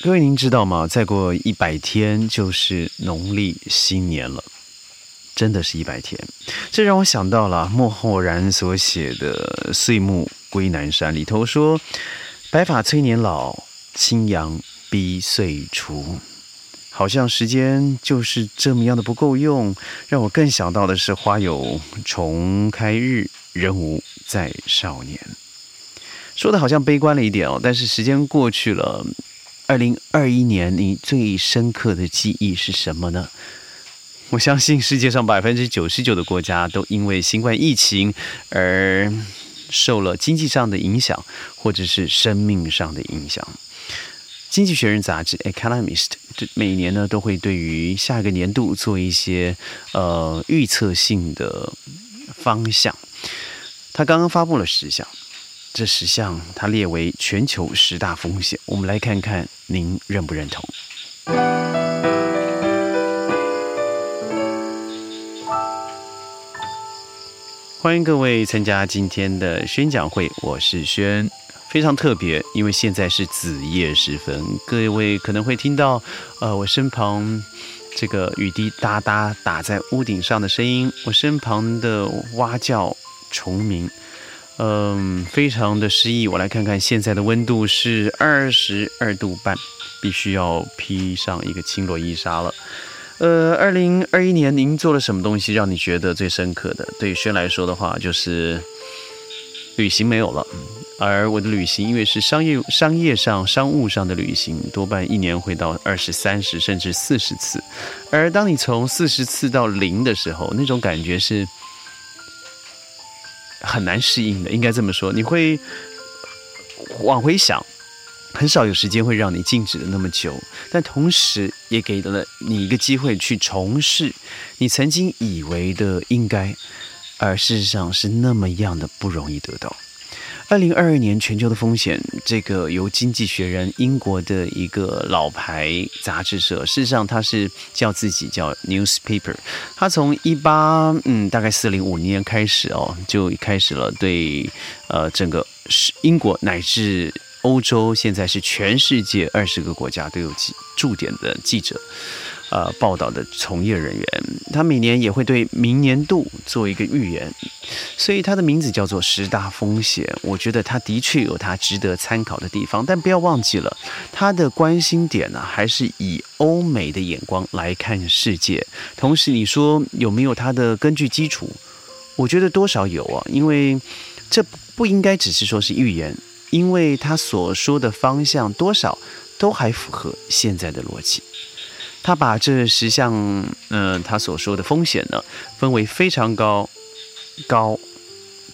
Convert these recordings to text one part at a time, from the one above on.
各位，您知道吗？再过一百天就是农历新年了，真的是一百天。这让我想到了莫浩然所写的《岁暮归南山》里头说：“白发催年老，青阳逼岁除。”好像时间就是这么样的不够用，让我更想到的是“花有重开日，人无再少年”。说的好像悲观了一点哦，但是时间过去了。二零二一年，你最深刻的记忆是什么呢？我相信世界上百分之九十九的国家都因为新冠疫情而受了经济上的影响，或者是生命上的影响。经济学人杂志《Economist》这每年呢都会对于下一个年度做一些呃预测性的方向。他刚刚发布了十项。这十项，它列为全球十大风险。我们来看看，您认不认同？欢迎各位参加今天的宣讲会，我是轩，非常特别，因为现在是子夜时分，各位可能会听到，呃，我身旁这个雨滴哒哒打在屋顶上的声音，我身旁的蛙叫虫鸣。嗯，非常的诗意。我来看看现在的温度是二十二度半，必须要披上一个轻罗衣纱了。呃，二零二一年您做了什么东西让你觉得最深刻的？对轩来说的话，就是旅行没有了。而我的旅行，因为是商业、商业上、商务上的旅行，多半一年会到二十三十甚至四十次。而当你从四十次到零的时候，那种感觉是。很难适应的，应该这么说。你会往回想，很少有时间会让你静止的那么久，但同时也给了你一个机会去重试你曾经以为的应该，而事实上是那么样的不容易得到。二零二二年全球的风险，这个由《经济学人》英国的一个老牌杂志社，事实上它是叫自己叫 newspaper，它从一八嗯大概四零五年开始哦，就开始了对呃整个是英国乃至欧洲，现在是全世界二十个国家都有记驻点的记者。呃，报道的从业人员，他每年也会对明年度做一个预言，所以他的名字叫做十大风险。我觉得他的确有他值得参考的地方，但不要忘记了，他的关心点呢，还是以欧美的眼光来看世界。同时，你说有没有他的根据基础？我觉得多少有啊，因为这不应该只是说是预言，因为他所说的方向多少都还符合现在的逻辑。他把这十项，嗯，他所说的风险呢，分为非常高、高、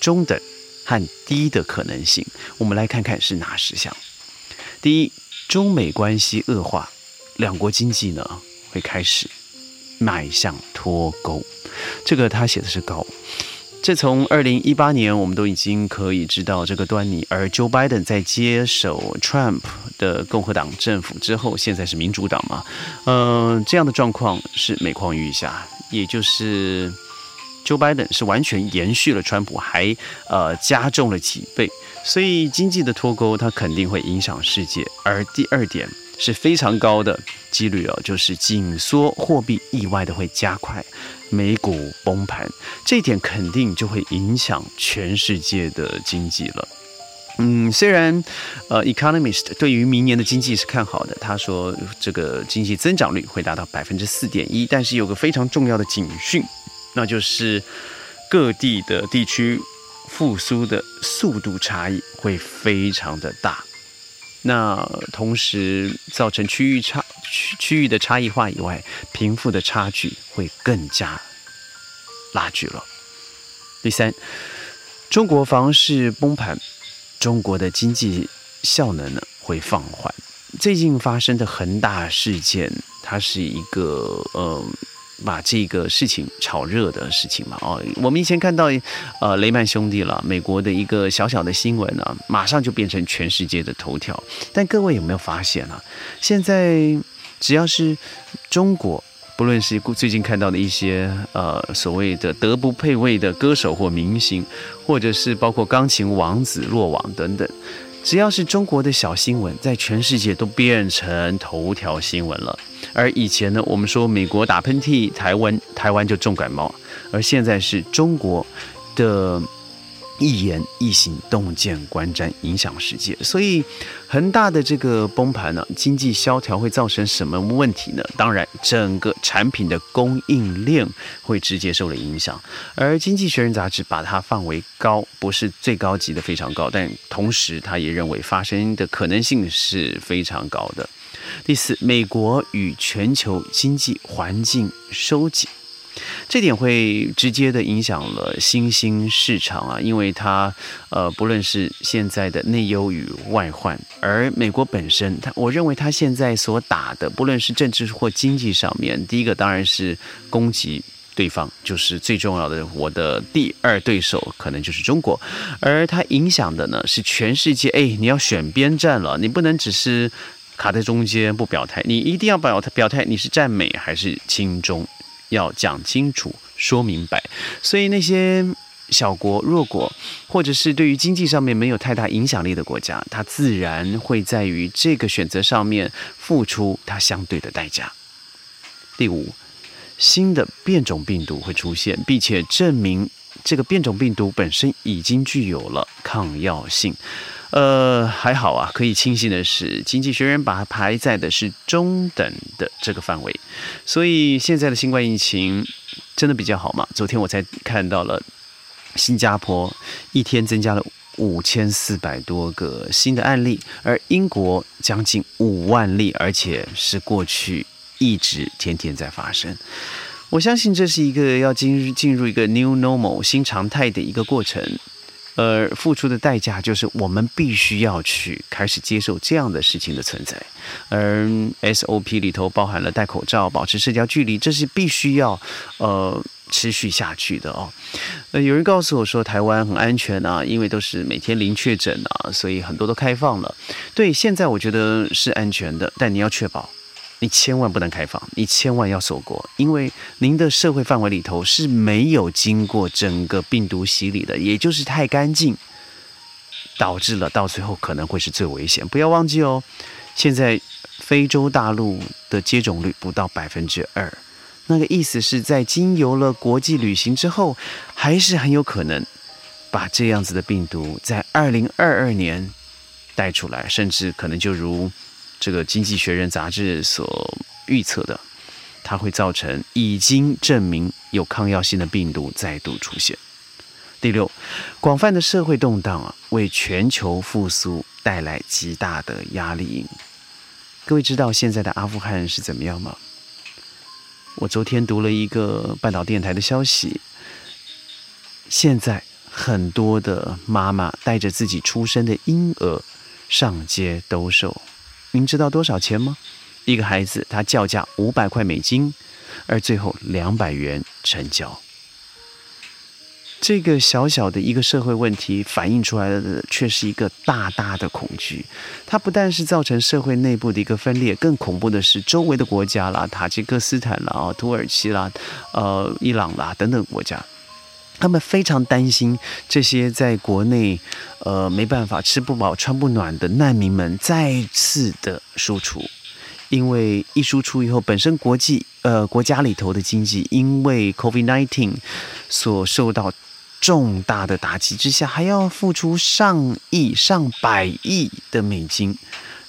中等和低的可能性。我们来看看是哪十项。第一，中美关系恶化，两国经济呢会开始迈向脱钩。这个他写的是高。这从二零一八年，我们都已经可以知道这个端倪。而 Joe Biden 在接手 Trump 的共和党政府之后，现在是民主党嘛？嗯，这样的状况是每况愈下，也就是 Joe Biden 是完全延续了川普，还呃加重了几倍。所以经济的脱钩，它肯定会影响世界。而第二点是非常高的几率哦，就是紧缩货币意外的会加快。美股崩盘，这一点肯定就会影响全世界的经济了。嗯，虽然呃，Economist 对于明年的经济是看好的，他说这个经济增长率会达到百分之四点一，但是有个非常重要的警讯，那就是各地的地区复苏的速度差异会非常的大。那同时造成区域差区区域的差异化以外，贫富的差距会更加拉锯了。第三，中国房市崩盘，中国的经济效能呢会放缓。最近发生的恒大事件，它是一个呃。把这个事情炒热的事情嘛，哦，我们以前看到，呃，雷曼兄弟了，美国的一个小小的新闻呢，马上就变成全世界的头条。但各位有没有发现呢？现在只要是中国，不论是最近看到的一些呃所谓的德不配位的歌手或明星，或者是包括钢琴王子落网等等，只要是中国的小新闻，在全世界都变成头条新闻了。而以前呢，我们说美国打喷嚏，台湾台湾就重感冒，而现在是中国的。一言一行洞见观瞻，影响世界。所以，恒大的这个崩盘呢，经济萧条会造成什么问题呢？当然，整个产品的供应链会直接受了影响。而《经济学人》杂志把它放为高，不是最高级的非常高，但同时他也认为发生的可能性是非常高的。第四，美国与全球经济环境收紧。这点会直接的影响了新兴市场啊，因为它呃，不论是现在的内忧与外患，而美国本身，它我认为它现在所打的，不论是政治或经济上面，第一个当然是攻击对方，就是最重要的，我的第二对手可能就是中国，而它影响的呢是全世界，哎，你要选边站了，你不能只是卡在中间不表态，你一定要表表态，你是站美还是亲中？要讲清楚、说明白，所以那些小国、弱国，或者是对于经济上面没有太大影响力的国家，它自然会在于这个选择上面付出它相对的代价。第五，新的变种病毒会出现，并且证明这个变种病毒本身已经具有了抗药性。呃，还好啊，可以庆幸的是，经济学人把它排在的是中等的这个范围，所以现在的新冠疫情真的比较好嘛？昨天我才看到了新加坡一天增加了五千四百多个新的案例，而英国将近五万例，而且是过去一直天天在发生。我相信这是一个要进进入一个 new normal 新常态的一个过程。而付出的代价就是我们必须要去开始接受这样的事情的存在，而 SOP 里头包含了戴口罩、保持社交距离，这是必须要呃持续下去的哦。呃，有人告诉我说台湾很安全啊，因为都是每天零确诊啊，所以很多都开放了。对，现在我觉得是安全的，但你要确保。你千万不能开放，你千万要锁国，因为您的社会范围里头是没有经过整个病毒洗礼的，也就是太干净，导致了到最后可能会是最危险。不要忘记哦，现在非洲大陆的接种率不到百分之二，那个意思是在经由了国际旅行之后，还是很有可能把这样子的病毒在二零二二年带出来，甚至可能就如。这个《经济学人》杂志所预测的，它会造成已经证明有抗药性的病毒再度出现。第六，广泛的社会动荡啊，为全球复苏带来极大的压力。各位知道现在的阿富汗是怎么样吗？我昨天读了一个半岛电台的消息，现在很多的妈妈带着自己出生的婴儿上街兜售。您知道多少钱吗？一个孩子他叫价五百块美金，而最后两百元成交。这个小小的一个社会问题反映出来的，却是一个大大的恐惧。它不但是造成社会内部的一个分裂，更恐怖的是周围的国家啦，塔吉克斯坦啦、土耳其啦、呃、伊朗啦等等国家。他们非常担心这些在国内，呃，没办法吃不饱穿不暖的难民们再次的输出，因为一输出以后，本身国际呃国家里头的经济因为 COVID-19 所受到重大的打击之下，还要付出上亿上百亿的美金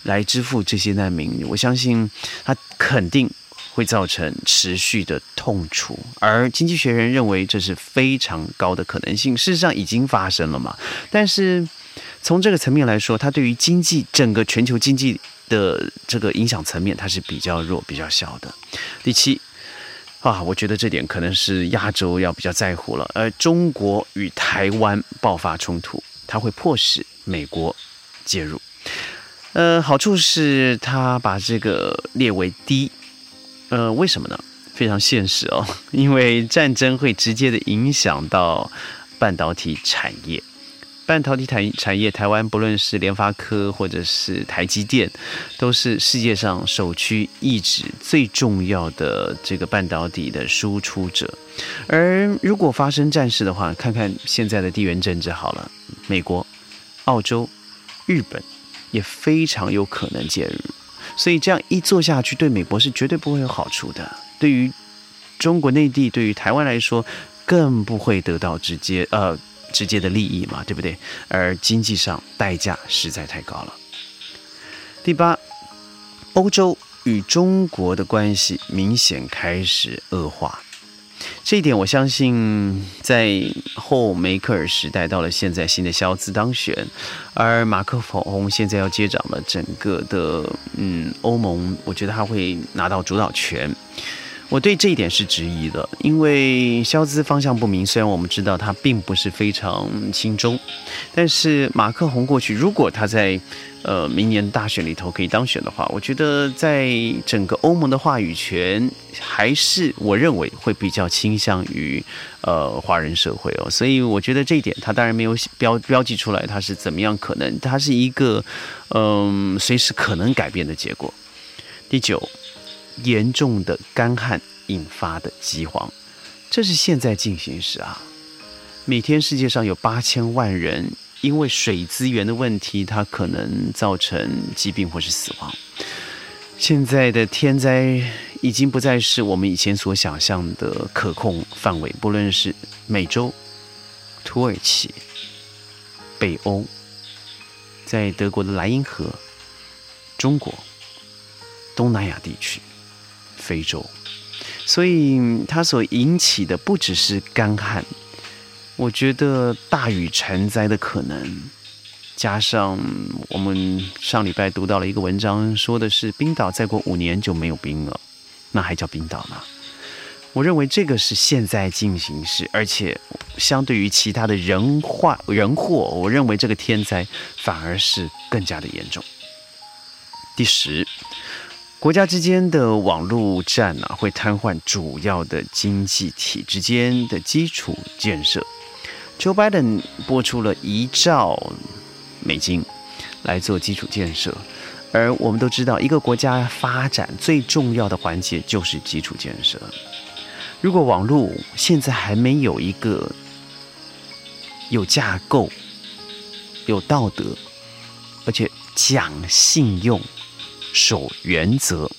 来支付这些难民，我相信他肯定。会造成持续的痛楚，而经济学人认为这是非常高的可能性。事实上已经发生了嘛？但是从这个层面来说，它对于经济整个全球经济的这个影响层面，它是比较弱、比较小的。第七啊，我觉得这点可能是亚洲要比较在乎了。而中国与台湾爆发冲突，它会迫使美国介入。呃，好处是它把这个列为低。呃，为什么呢？非常现实哦，因为战争会直接的影响到半导体产业。半导体产产业，台湾不论是联发科或者是台积电，都是世界上首屈一指最重要的这个半导体的输出者。而如果发生战事的话，看看现在的地缘政治好了，美国、澳洲、日本也非常有可能介入。所以这样一做下去，对美国是绝对不会有好处的。对于中国内地，对于台湾来说，更不会得到直接呃直接的利益嘛，对不对？而经济上代价实在太高了。第八，欧洲与中国的关系明显开始恶化。这一点，我相信在后梅克尔时代，到了现在新的肖兹当选，而马克龙现在要接掌了整个的嗯欧盟，我觉得他会拿到主导权。我对这一点是质疑的，因为肖兹方向不明。虽然我们知道他并不是非常亲中，但是马克宏过去，如果他在呃明年大选里头可以当选的话，我觉得在整个欧盟的话语权还是我认为会比较倾向于呃华人社会哦。所以我觉得这一点他当然没有标标记出来，他是怎么样可能，他是一个嗯随时可能改变的结果。第九。严重的干旱引发的饥荒，这是现在进行时啊。每天世界上有八千万人因为水资源的问题，它可能造成疾病或是死亡。现在的天灾已经不再是我们以前所想象的可控范围，不论是美洲、土耳其、北欧，在德国的莱茵河、中国、东南亚地区。非洲，所以它所引起的不只是干旱，我觉得大雨成灾的可能，加上我们上礼拜读到了一个文章，说的是冰岛再过五年就没有冰了，那还叫冰岛吗？我认为这个是现在进行时，而且相对于其他的人患人祸，我认为这个天灾反而是更加的严重。第十。国家之间的网络战啊，会瘫痪主要的经济体之间的基础建设。Joe Biden 拨出了一兆美金来做基础建设，而我们都知道，一个国家发展最重要的环节就是基础建设。如果网络现在还没有一个有架构、有道德，而且讲信用。守原则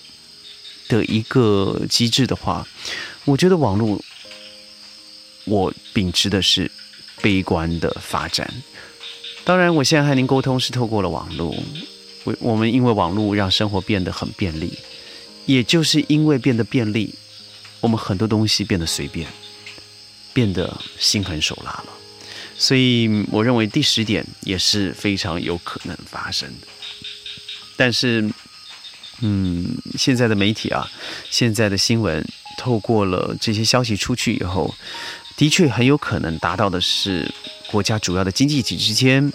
的一个机制的话，我觉得网络，我秉持的是悲观的发展。当然，我现在和您沟通是透过了网络，我我们因为网络让生活变得很便利，也就是因为变得便利，我们很多东西变得随便，变得心狠手辣了。所以，我认为第十点也是非常有可能发生的，但是。嗯，现在的媒体啊，现在的新闻，透过了这些消息出去以后，的确很有可能达到的是国家主要的经济体之间，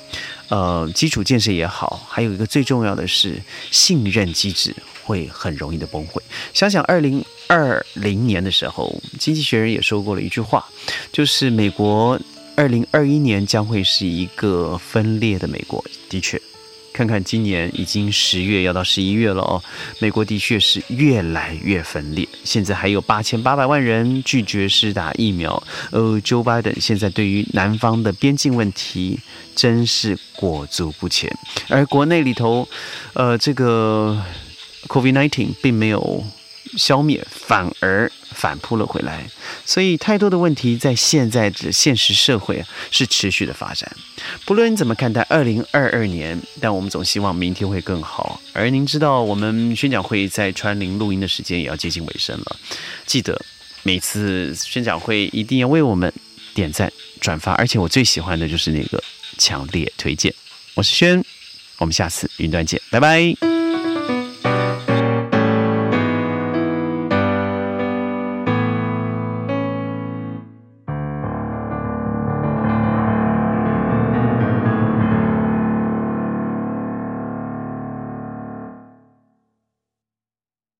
呃，基础建设也好，还有一个最重要的是信任机制会很容易的崩溃。想想二零二零年的时候，《经济学人》也说过了一句话，就是美国二零二一年将会是一个分裂的美国。的确。看看今年已经十月要到十一月了哦，美国的确是越来越分裂。现在还有八千八百万人拒绝施打疫苗。呃，Joe Biden 现在对于南方的边境问题真是裹足不前，而国内里头，呃，这个 COVID-19 并没有。消灭反而反扑了回来，所以太多的问题在现在的现实社会是持续的发展。不论你怎么看待二零二二年，但我们总希望明天会更好。而您知道，我们宣讲会在川林录音的时间也要接近尾声了，记得每次宣讲会一定要为我们点赞、转发，而且我最喜欢的就是那个强烈推荐。我是轩，我们下次云端见，拜拜。